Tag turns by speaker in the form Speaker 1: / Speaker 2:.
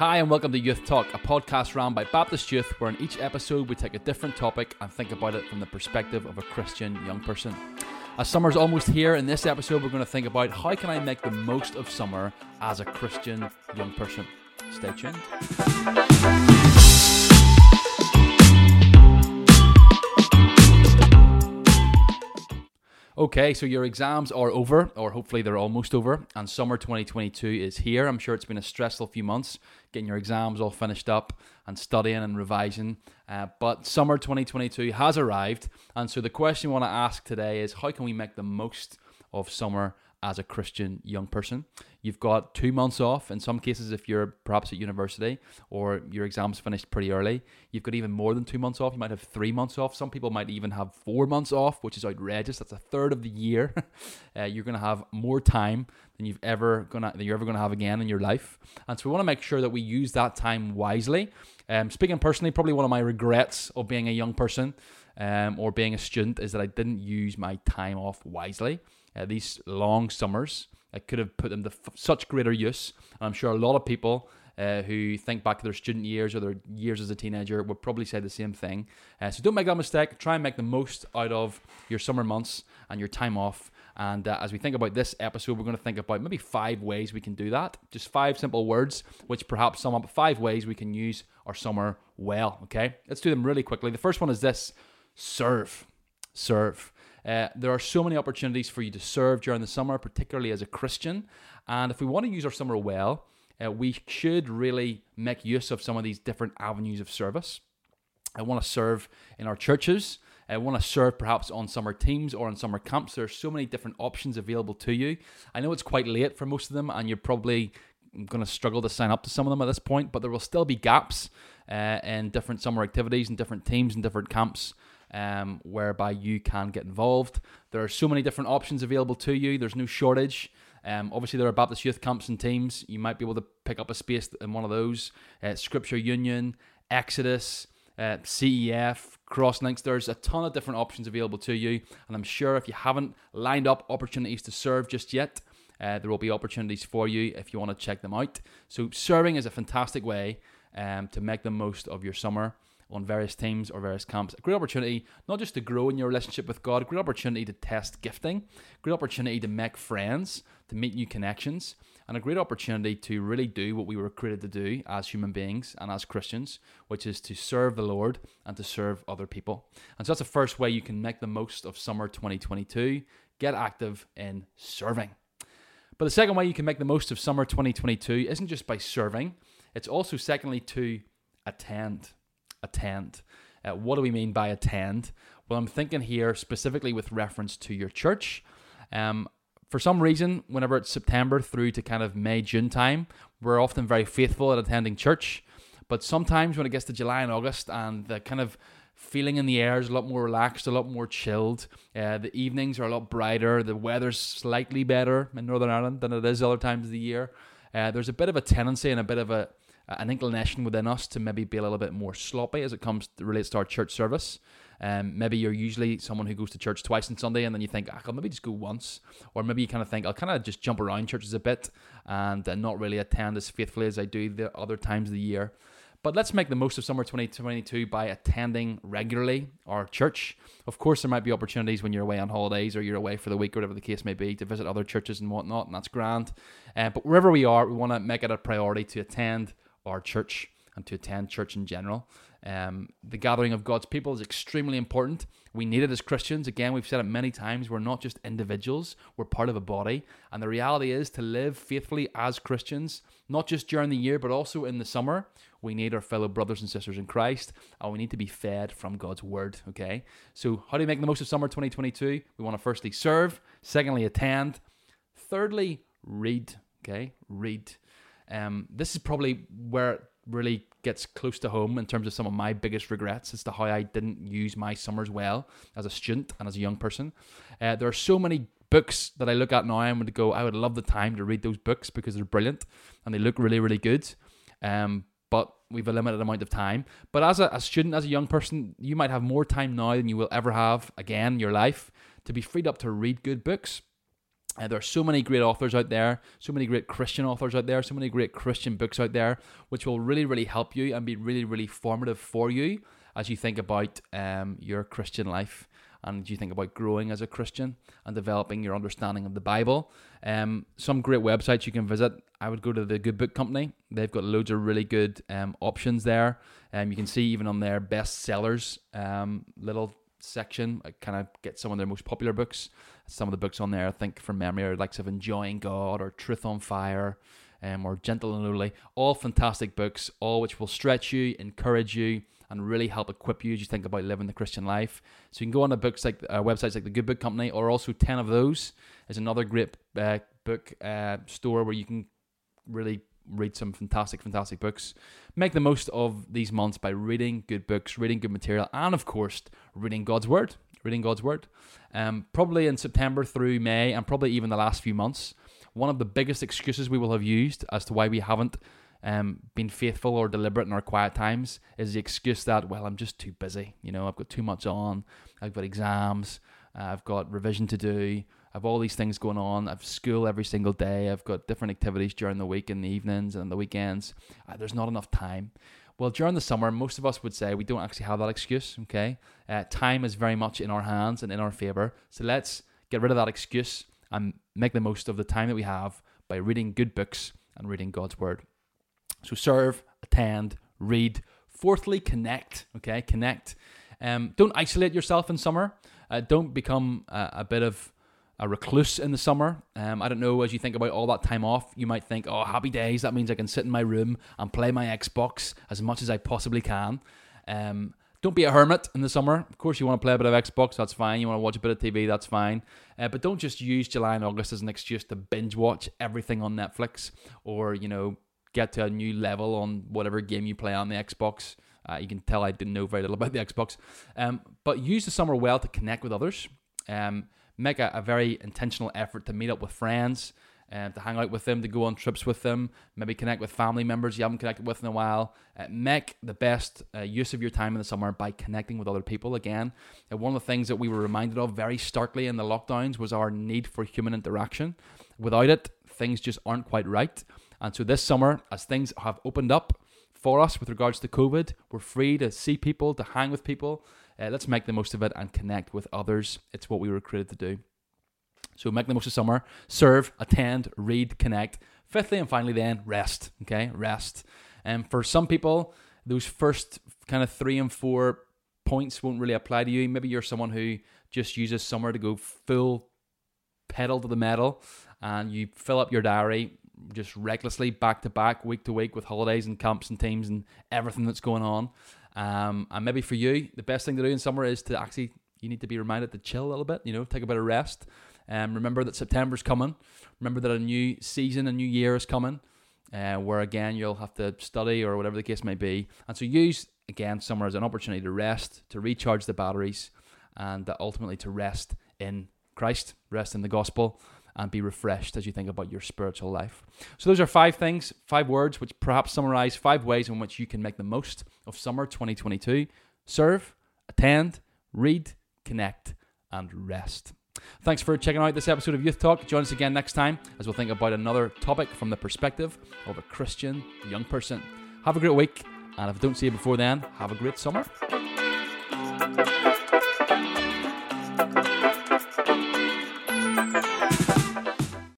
Speaker 1: Hi, and welcome to Youth Talk, a podcast run by Baptist Youth, where in each episode we take a different topic and think about it from the perspective of a Christian young person. As summer's almost here, in this episode we're going to think about how can I make the most of summer as a Christian young person. Stay tuned. Okay, so your exams are over, or hopefully they're almost over, and summer 2022 is here. I'm sure it's been a stressful few months getting your exams all finished up and studying and revising. Uh, but summer 2022 has arrived, and so the question we want to ask today is how can we make the most of summer as a Christian young person. You've got two months off. In some cases, if you're perhaps at university or your exams finished pretty early, you've got even more than two months off. You might have three months off. Some people might even have four months off, which is outrageous. That's a third of the year. uh, you're going to have more time than you've ever gonna than you're ever going to have again in your life. And so we want to make sure that we use that time wisely. Um, speaking personally, probably one of my regrets of being a young person um, or being a student is that I didn't use my time off wisely uh, these long summers. I could have put them to f- such greater use. And I'm sure a lot of people uh, who think back to their student years or their years as a teenager would probably say the same thing. Uh, so don't make that mistake. Try and make the most out of your summer months and your time off. And uh, as we think about this episode, we're going to think about maybe five ways we can do that. Just five simple words, which perhaps sum up five ways we can use our summer well. Okay, let's do them really quickly. The first one is this serve. Serve. Uh, there are so many opportunities for you to serve during the summer, particularly as a Christian. And if we want to use our summer well, uh, we should really make use of some of these different avenues of service. I want to serve in our churches. I want to serve perhaps on summer teams or on summer camps. There are so many different options available to you. I know it's quite late for most of them, and you're probably going to struggle to sign up to some of them at this point, but there will still be gaps uh, in different summer activities and different teams and different camps um, whereby you can get involved. There are so many different options available to you. There's no shortage. Um, obviously, there are Baptist youth camps and teams. You might be able to pick up a space in one of those. Uh, Scripture Union, Exodus, uh, CEF, Crosslinks. There's a ton of different options available to you. And I'm sure if you haven't lined up opportunities to serve just yet, uh, there will be opportunities for you if you want to check them out. So, serving is a fantastic way um, to make the most of your summer on various teams or various camps. A great opportunity not just to grow in your relationship with God, a great opportunity to test gifting, great opportunity to make friends, to meet new connections, and a great opportunity to really do what we were created to do as human beings and as Christians, which is to serve the Lord and to serve other people. And so that's the first way you can make the most of summer 2022. Get active in serving. But the second way you can make the most of summer 2022 isn't just by serving, it's also, secondly, to attend attend. Uh, what do we mean by attend? Well, I'm thinking here specifically with reference to your church. Um, for some reason, whenever it's September through to kind of May, June time, we're often very faithful at attending church. But sometimes when it gets to July and August and the kind of feeling in the air is a lot more relaxed, a lot more chilled, uh, the evenings are a lot brighter, the weather's slightly better in Northern Ireland than it is other times of the year. Uh, there's a bit of a tendency and a bit of a an inclination within us to maybe be a little bit more sloppy as it comes to relates to our church service. Um, maybe you're usually someone who goes to church twice on Sunday, and then you think, ah, I'll maybe just go once, or maybe you kind of think I'll kind of just jump around churches a bit and uh, not really attend as faithfully as I do the other times of the year. But let's make the most of summer 2022 by attending regularly our church. Of course, there might be opportunities when you're away on holidays or you're away for the week or whatever the case may be to visit other churches and whatnot, and that's grand. Uh, but wherever we are, we want to make it a priority to attend our church and to attend church in general. Um, the gathering of God's people is extremely important. We need it as Christians. Again, we've said it many times. We're not just individuals, we're part of a body. And the reality is to live faithfully as Christians, not just during the year, but also in the summer, we need our fellow brothers and sisters in Christ, and we need to be fed from God's word. Okay? So, how do we make the most of summer 2022? We want to firstly serve, secondly, attend, thirdly, read. Okay? Read. Um, this is probably where it really gets close to home in terms of some of my biggest regrets as to how I didn't use my summers well as a student and as a young person. Uh, there are so many books that I look at now and would go, I would love the time to read those books because they're brilliant and they look really, really good. Um, but we've a limited amount of time. But as a, a student, as a young person, you might have more time now than you will ever have again in your life to be freed up to read good books Uh, there are so many great authors out there, so many great Christian authors out there, so many great Christian books out there, which will really, really help you and be really, really formative for you as you think about um, your Christian life and you think about growing as a Christian and developing your understanding of the Bible. Um, some great websites you can visit. I would go to the Good Book Company. They've got loads of really good um, options there. Um, you can see even on their best sellers um, little section, I kind of get some of their most popular books. Some of the books on there, I think from memory, are likes of Enjoying God or Truth on Fire. Um, or Gentle and Lowly, all fantastic books, all which will stretch you, encourage you, and really help equip you as you think about living the Christian life. So you can go on to books like uh, websites like the Good Book Company, or also Ten of Those is another great uh, book uh, store where you can really read some fantastic, fantastic books. Make the most of these months by reading good books, reading good material, and of course, reading God's Word. Reading God's Word. Um, probably in September through May, and probably even the last few months, one of the biggest excuses we will have used as to why we haven't um, being faithful or deliberate in our quiet times is the excuse that, well, I'm just too busy. You know, I've got too much on. I've got exams. Uh, I've got revision to do. I've all these things going on. I've school every single day. I've got different activities during the week and the evenings and the weekends. Uh, there's not enough time. Well, during the summer, most of us would say we don't actually have that excuse. Okay, uh, time is very much in our hands and in our favor. So let's get rid of that excuse and make the most of the time that we have by reading good books and reading God's word. So serve, attend, read. Fourthly, connect. Okay, connect. Um, don't isolate yourself in summer. Uh, don't become a, a, bit of a recluse in the summer. Um, I don't know, as you think about all that time off, you might think, oh, happy days. That means I can sit in my room and play my Xbox as much as I possibly can. Um, don't be a hermit in the summer. Of course, you want to play a bit of Xbox, that's fine. You want to watch a bit of TV, that's fine. Uh, but don't just use July and August as an excuse to binge watch everything on Netflix or, you know, get to a new level on whatever game you play on the Xbox. Uh, you can tell I didn't know very little about the Xbox. Um, but use the summer well to connect with others. Um, make a, a, very intentional effort to meet up with friends, and um, to hang out with them, to go on trips with them, maybe connect with family members you haven't connected with in a while. Uh, make the best uh, use of your time in the summer by connecting with other people again. Uh, one of the things that we were reminded of very starkly in the lockdowns was our need for human interaction. Without it, things just aren't quite right. And so this summer, as things have opened up for us with regards to COVID, we're free to see people, to hang with people. Uh, let's make the most of it and connect with others. It's what we were created to do. So make the most of summer, serve, attend, read, connect. Fifthly and finally, then rest. Okay, rest. And for some people, those first kind of three and four points won't really apply to you. Maybe you're someone who just uses summer to go full pedal to the metal and you fill up your diary just recklessly back to back, week to week with holidays and camps and teams and everything that's going on. Um, and maybe for you, the best thing to do in summer is to actually you need to be reminded to chill a little bit. You know, take a bit of rest. Um, remember that September's coming. Remember that a new season, a new year is coming. Uh, where again you'll have to study or whatever the case may be. And so use again summer as an opportunity to rest, to recharge the batteries, and ultimately to rest in Christ, rest in the gospel, and be refreshed as you think about your spiritual life. So, those are five things, five words, which perhaps summarize five ways in which you can make the most of summer 2022 serve, attend, read, connect, and rest. Thanks for checking out this episode of Youth Talk. Join us again next time as we'll think about another topic from the perspective of a Christian young person. Have a great week, and if I don't see you before then, have a great summer.